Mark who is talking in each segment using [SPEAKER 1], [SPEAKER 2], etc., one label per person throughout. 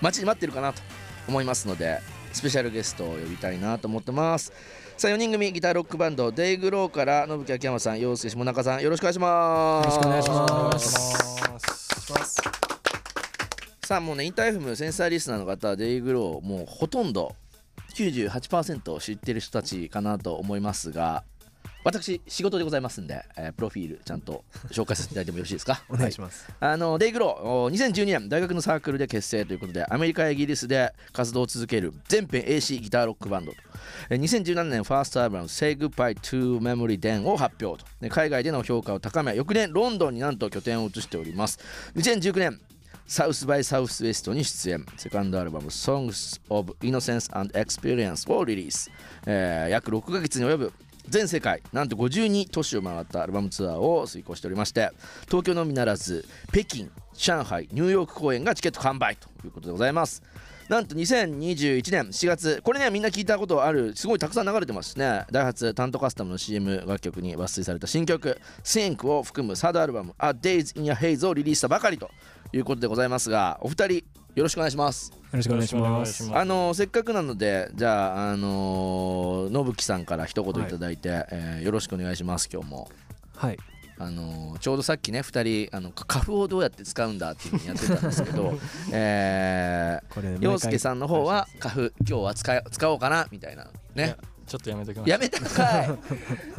[SPEAKER 1] 待ちに待ってるかなと思いますのでスペシャルゲストを呼びたいなと思ってます。さあ4人組ギターロックバンド DYGL から Nobuki Akiyama さん陽介下中さんよろしくお願いします。
[SPEAKER 2] よろしくお願いし
[SPEAKER 3] ます。
[SPEAKER 1] さあもうねインター FM センサーリスナーの方は DYGL もうほとんど98%知ってる人たちかなと思いますが私仕事でございますんで、えープロフィールちゃんと紹介させていただいてもよろしいですか？
[SPEAKER 2] お願いします、
[SPEAKER 1] あの DYGL お2012年大学のサークルで結成ということでアメリカやイギリスで活動を続ける全編 AC ギターロックバンドと。えー2017年ファーストアルバム「Say Goodbye to Memory Den」を発表。とで海外での評価を高め翌年ロンドンになんと拠点を移しております。2019年サウスバイサウスウエストに出演。セカンドアルバム「Songs of Innocence and Experience」をリリース、えー約6ヶ月に及ぶ全世界なんと52都市を回ったアルバムツアーを遂行しておりまして東京のみならず北京上海ニューヨーク公演がチケット完売ということでございます。なんと2021年4月これねみんな聞いたことあるすごいたくさん流れてますね。ダイハツタントカスタムの CM 楽曲に抜粋された新曲「Sync」を含むサードアルバム「A Days in a Haze」をリリースしたばかりということでございますがお二人よろしくお願いします。
[SPEAKER 2] よろしくお願いします。
[SPEAKER 1] あのせっかくなのでじゃああの信樹さんから一言いただいて、えーよろしくお願いします今日も。
[SPEAKER 2] はい。
[SPEAKER 1] あのちょうどさっきね2人あの花粉をどうやって使うんだっていうふうにやってたんですけど え
[SPEAKER 2] これ
[SPEAKER 1] ー陽介さんの方は花粉今日は使い使おうかなみたいなね
[SPEAKER 3] ちょっとやめときましょう
[SPEAKER 1] やめたんか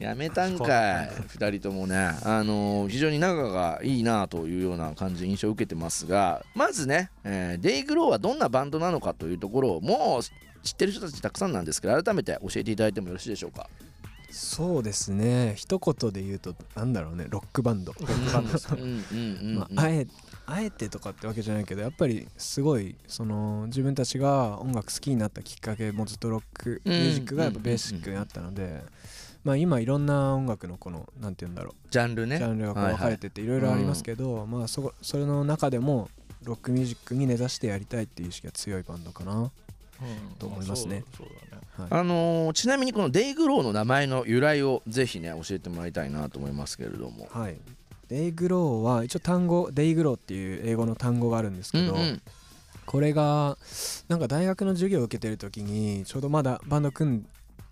[SPEAKER 1] い。やめたんかい。2人ともね。あの非常に仲がいいなというような感じ印象を受けてますがまずね、えーデイグローはどんなバンドなのかというところをもう知ってる人たちたくさんなんですけど改めて教えていただいてもよろしいでしょうか？
[SPEAKER 2] そうですね。一言で言うとなんだろうね。ロックバンド。
[SPEAKER 1] うんうんうんうん。
[SPEAKER 2] まあ、あえあえてとかってわけじゃないけどやっぱりすごいその自分たちが音楽好きになったきっかけもずっとロックミュージックがやっぱベーシックにあったので、まあ、今いろんな音楽のこのなんて言うんだろ
[SPEAKER 1] ジャンルね。
[SPEAKER 2] うジャンルがこう分かれてていろいろありますけど、まあそこそれの中でもロックミュージックに根ざしてやりたいっていう意識が強いバンドかな、
[SPEAKER 3] うん
[SPEAKER 2] と思いますね。
[SPEAKER 1] あのーちなみにこの DYGL の名前の由来をぜひね教えてもらいたいなと思いますけれども。
[SPEAKER 2] はい、 DYGL は一応単語 dayglow っていう英語の単語があるんですけど、
[SPEAKER 1] うんうん。
[SPEAKER 2] これがなんか大学の授業を受けてる時にちょうどまだバンド組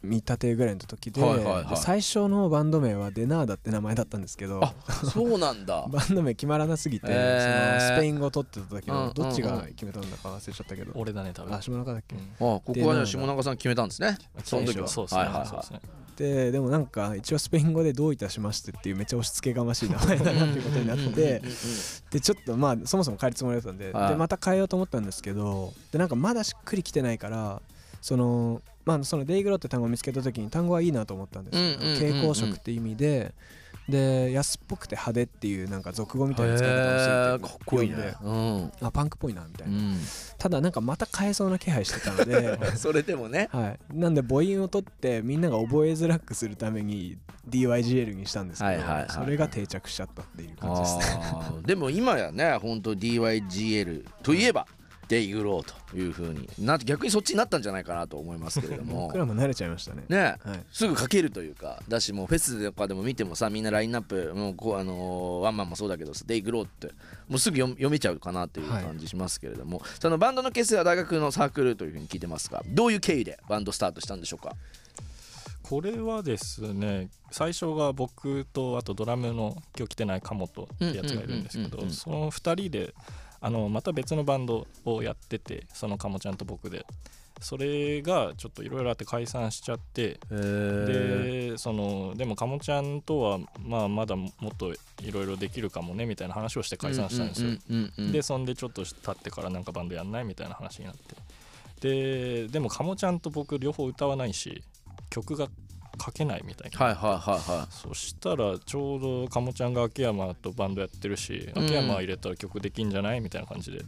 [SPEAKER 2] み立てぐらいの時で,、
[SPEAKER 1] はいはいはい。
[SPEAKER 2] で最初のバンド名はデナーダって名前だったんですけど
[SPEAKER 1] あそうなんだ。
[SPEAKER 2] バンド名決まらなすぎて、
[SPEAKER 1] へー。
[SPEAKER 2] そのスペイン語を取ってた時
[SPEAKER 1] うんうんうん。
[SPEAKER 2] のどっちが決めたんだか忘れちゃったけど、
[SPEAKER 3] 俺だね多分。
[SPEAKER 2] あ下中だっけ、
[SPEAKER 3] うん。
[SPEAKER 1] あここはね下中さん決めたんですね。その時は。
[SPEAKER 3] そうですね。
[SPEAKER 1] はいはいはい。
[SPEAKER 3] そうで
[SPEAKER 2] ででもなんか一応スペイン語で「どういたしまして」っていうめっちゃ押し付けがましい名前だなっていうことになって
[SPEAKER 1] うんうんうんうん
[SPEAKER 2] でちょっとまあそもそも変えるつもりだったんで
[SPEAKER 1] はい。
[SPEAKER 2] でまた変えようと思ったんですけどでなんかまだしっくりきてないからそのまあそのデイグロって単語を見つけた時に単語はいいなと思ったんですよ。
[SPEAKER 1] うんうんうんうん
[SPEAKER 2] 蛍光色って意味で。で安っぽくて派手っていうなんか俗語みたいな使い方をしてて
[SPEAKER 1] かっこいいね。うん。
[SPEAKER 2] あパンクっぽいなみたいうな、
[SPEAKER 1] ん。
[SPEAKER 2] ただなんかまた変えそうな気配してたので。
[SPEAKER 1] それでもね。
[SPEAKER 2] はい、なんで母音を取ってみんなが覚えづらくするために DYGL にしたんですけど、
[SPEAKER 1] はいはいはい
[SPEAKER 2] それが定着しちゃったっていう感じですね。
[SPEAKER 1] でも今やね本当 DYGL といえばデイグローというふうになって逆にそっちになったんじゃないかなと思いますけれども。
[SPEAKER 2] 僕らも慣れちゃいましたね。
[SPEAKER 1] ね
[SPEAKER 2] はい、
[SPEAKER 1] すぐ書けるというかだしもうフェスとかでも見てもさみんなラインナップもうこうあのーワンマンもそうだけどデイグローってもうすぐ読読めちゃうかなっていう感じしますけれども、そのバンドの結成は大学のサークルというふうに聞いてますがどういう経緯でバンドスタートしたんでしょうか？
[SPEAKER 3] これはですね最初が僕とあとドラムの今日来てない鴨とってやつがいるんですけどその2人であのまた別のバンドをやっててその鴨ちゃんと僕で。それがちょっといろいろあって解散しちゃってでそのでも鴨ちゃんとはまあまだもっといろいろできるかもねみたいな話をして解散したんですよ。でそんでちょっと経ってからなんかバンドやんないみたいな話になって。ででも鴨ちゃんと僕両方歌わないし曲が書けないみたいな、
[SPEAKER 1] はいはいはいはい。
[SPEAKER 3] そしたらちょうど鴨ちゃんが秋山とバンドやってるし、
[SPEAKER 1] うん。
[SPEAKER 3] 秋山入れたら曲できんじゃないみたいな感じで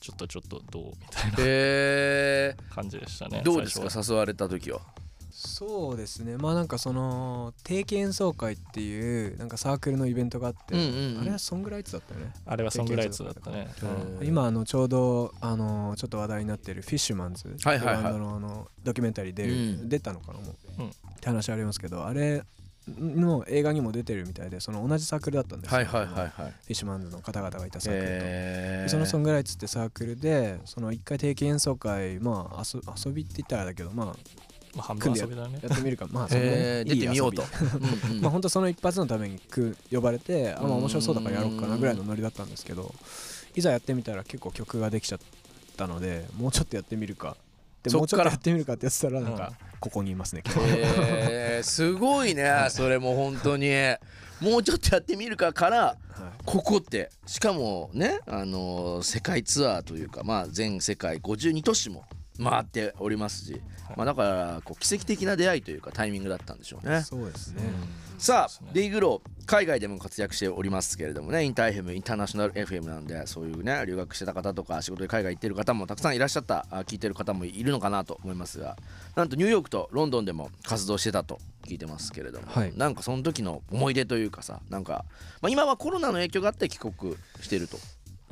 [SPEAKER 3] ちょっとちょっとどうみたいな
[SPEAKER 1] え
[SPEAKER 3] 感じでしたね
[SPEAKER 1] どうですか？誘われた時は
[SPEAKER 2] そうですね。まあなんかその定期演奏会っていうなんかサークルのイベントがあって、
[SPEAKER 1] うんうんうん。
[SPEAKER 2] あれはソングライツだったよね？
[SPEAKER 3] あれはソングライツだったね、
[SPEAKER 1] うん。
[SPEAKER 2] 今あのちょうどあのちょっと話題になってるフィッシュマンズ
[SPEAKER 1] はいはいはい。
[SPEAKER 2] バンドのあのドキュメンタリー出る、
[SPEAKER 1] うん。
[SPEAKER 2] 出たのかなもう、
[SPEAKER 3] うん。
[SPEAKER 2] って話ありますけどあれの映画にも出てるみたいでその同じサークルだったんですよ、
[SPEAKER 1] はいはいはいはい。
[SPEAKER 2] フィッシュマンズの方々がいたサークルと。
[SPEAKER 1] え
[SPEAKER 2] でそのソングライツってサークルでその一回定期演奏会まあ遊遊びって言ったらだけどまあ
[SPEAKER 3] まあ、半分遊びだね。
[SPEAKER 2] やってみるか。まあその
[SPEAKER 1] えー出てみようと。
[SPEAKER 2] まあ本当その一発のためにく呼ばれてあ、まあ、面白そうだからやろうかなぐらいのノリだったんですけどいざやってみたら結構曲ができちゃったのでもうちょっとやってみるか。でもうちょっとやってみるかってやってたらなんかここにいますね今日。
[SPEAKER 1] えーすごいねそれも本当に。もうちょっとやってみるかから
[SPEAKER 2] はい。
[SPEAKER 1] ここって。しかもねあの世界ツアーというかまあ全世界52都市も回っておりますし、まあ、だからこう奇跡的な出会いというかタイミングだったんでしょうね。
[SPEAKER 2] そうですね、
[SPEAKER 1] さあ
[SPEAKER 3] ね
[SPEAKER 1] デイグロー海外でも活躍しておりますけれどもねインター FM インターナショナル FM なんでそういうね留学してた方とか仕事で海外行ってる方もたくさんいらっしゃったあ聞いてる方もいるのかなと思いますがなんとニューヨークとロンドンでも活動してたと聞いてますけれども、
[SPEAKER 2] はい。
[SPEAKER 1] なんかその時の思い出というかさなんか、まあ、今はコロナの影響があって帰国してると。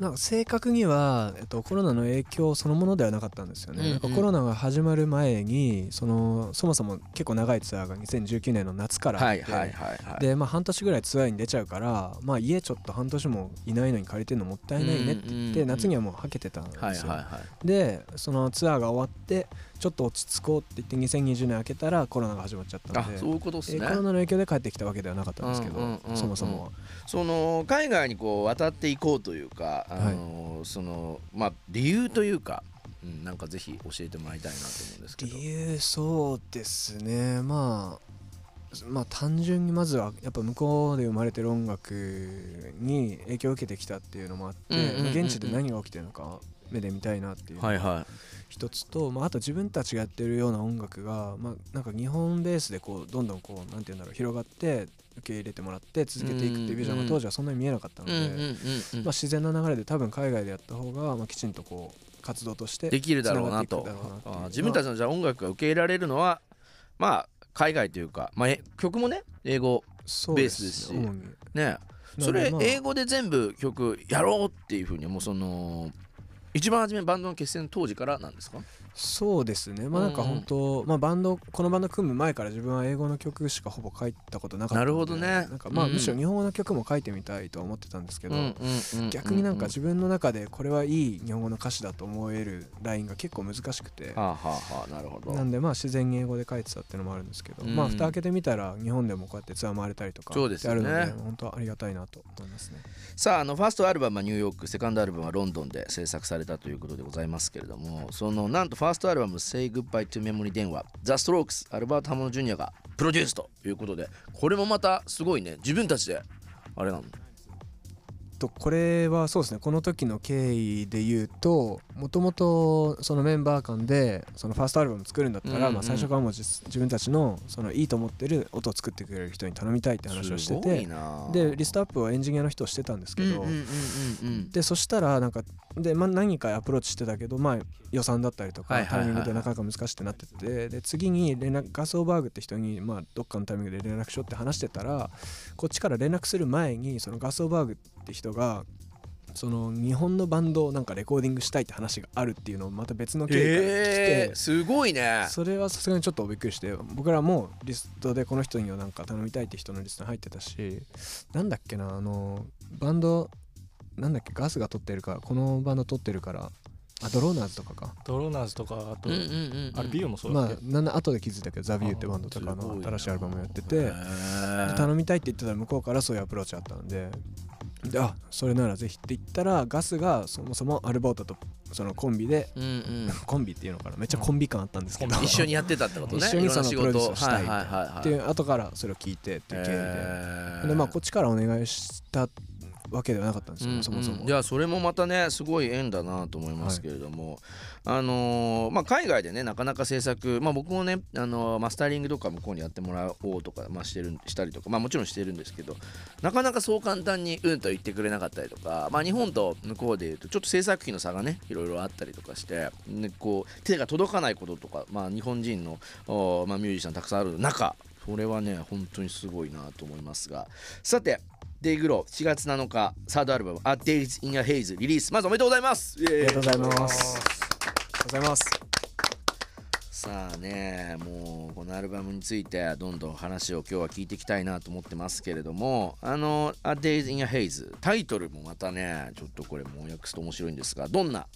[SPEAKER 2] なんか正確には、えっと、コロナの影響そのものではなかったんですよね、
[SPEAKER 1] うんうん
[SPEAKER 2] コロナが始まる前にそのそもそも結構長いツアーが2019年の夏からあって。でまあ半年ぐらいツアーに出ちゃうからまあ家ちょっと半年もいないのに借りてるのもったいないねって言って、
[SPEAKER 1] うんうんうん
[SPEAKER 2] 夏にはもうはけてたんですよ、
[SPEAKER 1] はいはいはい。
[SPEAKER 2] でそのツアーが終わってちょっと落ち着こうって言って2020年明けたらコロナが始まっちゃったので
[SPEAKER 1] あそういうことですね
[SPEAKER 2] えーコ。ロナの影響で帰ってきたわけではなかったんですけど、
[SPEAKER 1] うんうんうんうん
[SPEAKER 2] そもそもは
[SPEAKER 1] その海外にこう渡っていこうというか、あのそのまあ理由というか、うん、なんかぜひ教えてもらいたいなと思うんですけど。
[SPEAKER 2] 理由そうですねまあまあ単純にまずはやっぱ向こうで生まれてる音楽に影響を受けてきたっていうのもあって、現地で何が起きてるのか目で見たいなっていう。一つと、まあ、あと自分たちがやってるような音楽が、まあ、なんか日本ベースでこうどんどんこうなんて言うんだろう広がって受け入れてもらって続けていくっていうビジョンが当時はそんなに見えなかったの
[SPEAKER 1] い。
[SPEAKER 2] で、まあ、自然な流れで多分海外でやった方が、まあ、きちんとこう活動として
[SPEAKER 1] できるだろうなと。自分たちのじゃあ音楽が受け入れられるのはまあ海外というか、まあ、え曲もね英語ベースですしね。それ英語で全部曲やろうっていうふうにもうその一番初めバンドの結成の当時からなんですか？
[SPEAKER 2] そうですね。まあなんか
[SPEAKER 1] うん。うん
[SPEAKER 2] 本当、まあバンドこのバンド組む前から自分は英語の曲しかほぼ書いたことなかった
[SPEAKER 1] なるほどね。
[SPEAKER 2] なんかまあ
[SPEAKER 1] うん
[SPEAKER 2] むしろ日本語の曲も書いてみたいとは思ってたんですけど、逆になんか自分の中でこれはいい日本語の歌詞だと思えるラインが結構難しくて
[SPEAKER 1] はあはあはあなるほど。
[SPEAKER 2] なんでまあ自然に英語で書いてたっていうのもあるんですけど、
[SPEAKER 1] うん。
[SPEAKER 2] まあ蓋開けてみたら日本でもこうやってツアー回れたりとか
[SPEAKER 1] そうですよね。
[SPEAKER 2] ってあるので本当ありがたいなと思いますね。
[SPEAKER 1] さああのファーストアルバムはニューヨークセカンドアルバムはロンドンで制作されたということでございますけれどもそのなんとファーストアルバム「Say Goodbye to Memory 電話」ザ・ストロークスアルバート・ハモンド・ジュニアがプロデュースということでこれもまたすごいね自分たちであれなの
[SPEAKER 2] とこれはそうですねこの時の経緯で言うともともとそのメンバー間でそのファーストアルバム作るんだったら、
[SPEAKER 1] うんうん。
[SPEAKER 2] まあ、最初からもう自自分たちのそのいいと思ってる音を作ってくれる人に頼みたいって話をしてて
[SPEAKER 1] な。
[SPEAKER 2] でリストアップをエンジニアの人をしてたんですけど、でそしたらなんかで、まあ、何かアプローチしてたけど、まあ、予算だったりとかタイミングでなかなか難しくてなっててで次に連絡ガス・オーバーグって人に、まあ、どっかのタイミングで連絡しようって話してたらこっちから連絡する前にそのガス・オーバーグって人がその日本のバンドをなんかレコーディングしたいって話があるっていうのをまた別の経緯から来て、
[SPEAKER 1] えー、すごいね。
[SPEAKER 2] それはさすがにちょっとびっくりして僕らもリストでこの人にはなんか頼みたいって人のリストに入ってたしなんだっけなあのバンドなんだっけガスが撮ってるからこのバンド撮ってるからあドローナーズとかか。
[SPEAKER 3] ドローナーズとかあと、
[SPEAKER 1] うんうんうんうん。
[SPEAKER 3] あれビューもそうだ
[SPEAKER 2] ま
[SPEAKER 3] っけ、
[SPEAKER 2] あなんだ後で気づいたけ？どザ・ビューってバンドとかの新しいアルバムやって
[SPEAKER 1] へ
[SPEAKER 2] て頼みたいって言ってたら向こうからそういうアプローチあったんでであそれならぜひって言ったらガスがそもそもアルボートとそのコンビで
[SPEAKER 1] うんうん。
[SPEAKER 2] コンビっていうのかな。めっちゃコンビ感あったんですけど、
[SPEAKER 1] 一緒にやってたってことね。
[SPEAKER 2] 一緒にその
[SPEAKER 1] 仕事
[SPEAKER 2] プロデュースをしたいっていう後からそれを聞いてっていう経緯で、
[SPEAKER 1] えー。
[SPEAKER 2] でまあこっちからお願いしたわけではなかったんですよ、
[SPEAKER 1] うんうん。
[SPEAKER 2] そもそも。
[SPEAKER 1] いやそれもまたねすごい縁だなと思いますけれども、あのーまあ、海外でねなかなか制作、まあ、僕もね、あのーマスタリングとか向こうにやってもらおうとか、まあ、してるしたりとか、まあ、もちろんしてるんですけどなかなかそう簡単にうんと言ってくれなかったりとか、まあ、日本と向こうでいうとちょっと制作費の差がねいろいろあったりとかして、ね、こう手が届かないこととか、まあ、日本人の、おまあ、ミュージシャンたくさんある中それはね本当にすごいなと思いますが。さてデイグロー4月7日サードアルバム「A Days in a Haze」リリース。まずおめでとうございます。あ
[SPEAKER 2] ありがとうございます。ありがとうございます。
[SPEAKER 1] さあねもうこののアルバムについてどんどん話を今日は聞いていきたいなと思ってますけれどもあの「A Days in a Haze」タイトルもまたねちょっとこれも訳すと面白いんですがどんな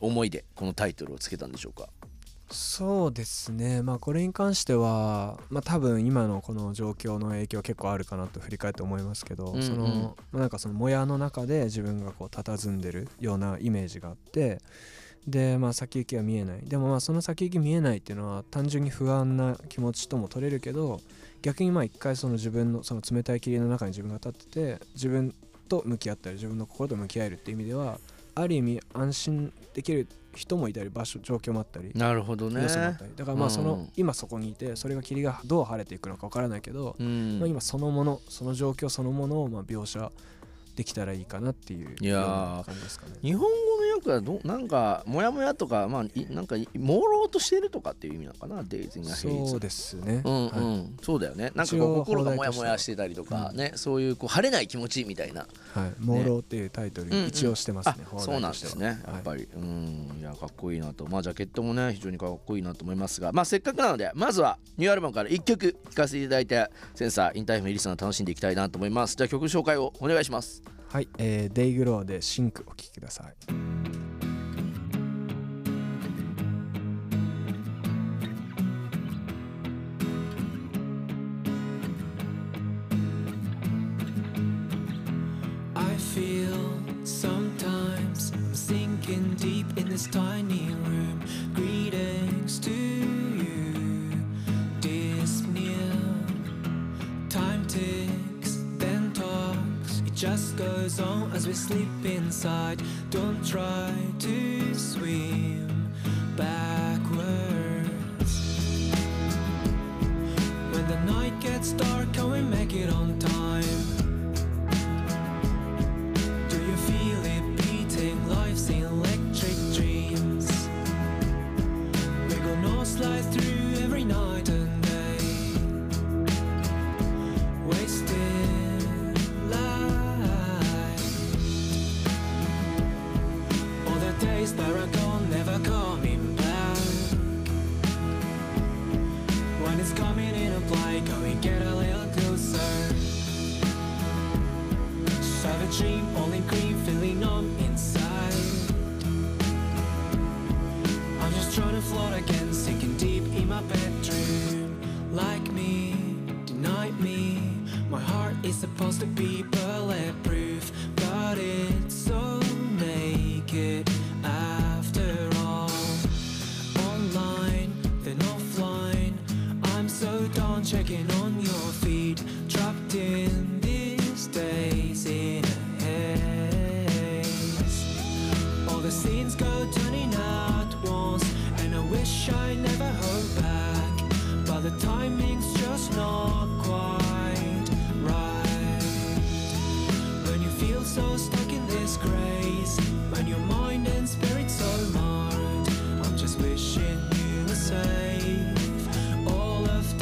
[SPEAKER 1] 思いでこのタイトルをつけたんでしょうか？
[SPEAKER 2] そうですね。まあこれに関してはまあ多分今のこの状況の影響結構あるかなと振り返って思いますけど、
[SPEAKER 1] うんうん。
[SPEAKER 2] そのまあなんかそのもやの中で自分がこう佇んでるようなイメージがあってでまあ先行きは見えない。でもまあその先行き見えないっていうのは単純に不安な気持ちとも取れるけど逆にまあ一回その自分のその冷たい霧の中に自分が立ってて自分と向き合ったり自分の心と向き合えるっていう意味ではある意味安心できる人もいたり場所状況もあったり
[SPEAKER 1] なるほどね。
[SPEAKER 2] だからまあその、
[SPEAKER 1] うん
[SPEAKER 2] 今そこにいてそれが霧がどう晴れていくのかわからないけど、
[SPEAKER 1] うん。
[SPEAKER 2] まあ、今そのものその状況そのものをまあ描写できたらいいかなっていう感じですかね。
[SPEAKER 1] 日本語の訳はどなんかモヤモヤとかまあいなんか朦朧としてるとかっていう意味なのかなデイズが
[SPEAKER 2] そうですね。
[SPEAKER 1] うんうん、
[SPEAKER 2] はい。
[SPEAKER 1] そうだよね。なんかこう心がモヤモヤしてたりとかね、そういうこう晴れない気持ちみたいな。
[SPEAKER 2] はい、朦朧っていうタイトルに一応してますね。
[SPEAKER 1] あ
[SPEAKER 2] 邦題
[SPEAKER 1] そうなんですね。やっぱ
[SPEAKER 2] はい
[SPEAKER 1] り、うん。いやかっこいいなと。まあジャケットもね非常にかっこいいなと思いますが。まあせっかくなのでまずはニューアルバムから1曲聴かせていただいてセンサー InterFM リスナー楽しんでいきたいなと思います。じゃあ曲紹介をお願いします。
[SPEAKER 2] はい、えー、 DYGL でシンクお聴きください。
[SPEAKER 4] This tiny room. Greetings to you, dyspnea. Time ticks, then talks. It just goes on as we sleep inside. Don't try to swim backwards. When the night gets dark, can we make it on time? Again, sinking deep in my bedroom. Like me, deny me. My heart is supposed to be bulletproof, but it's so naked snow.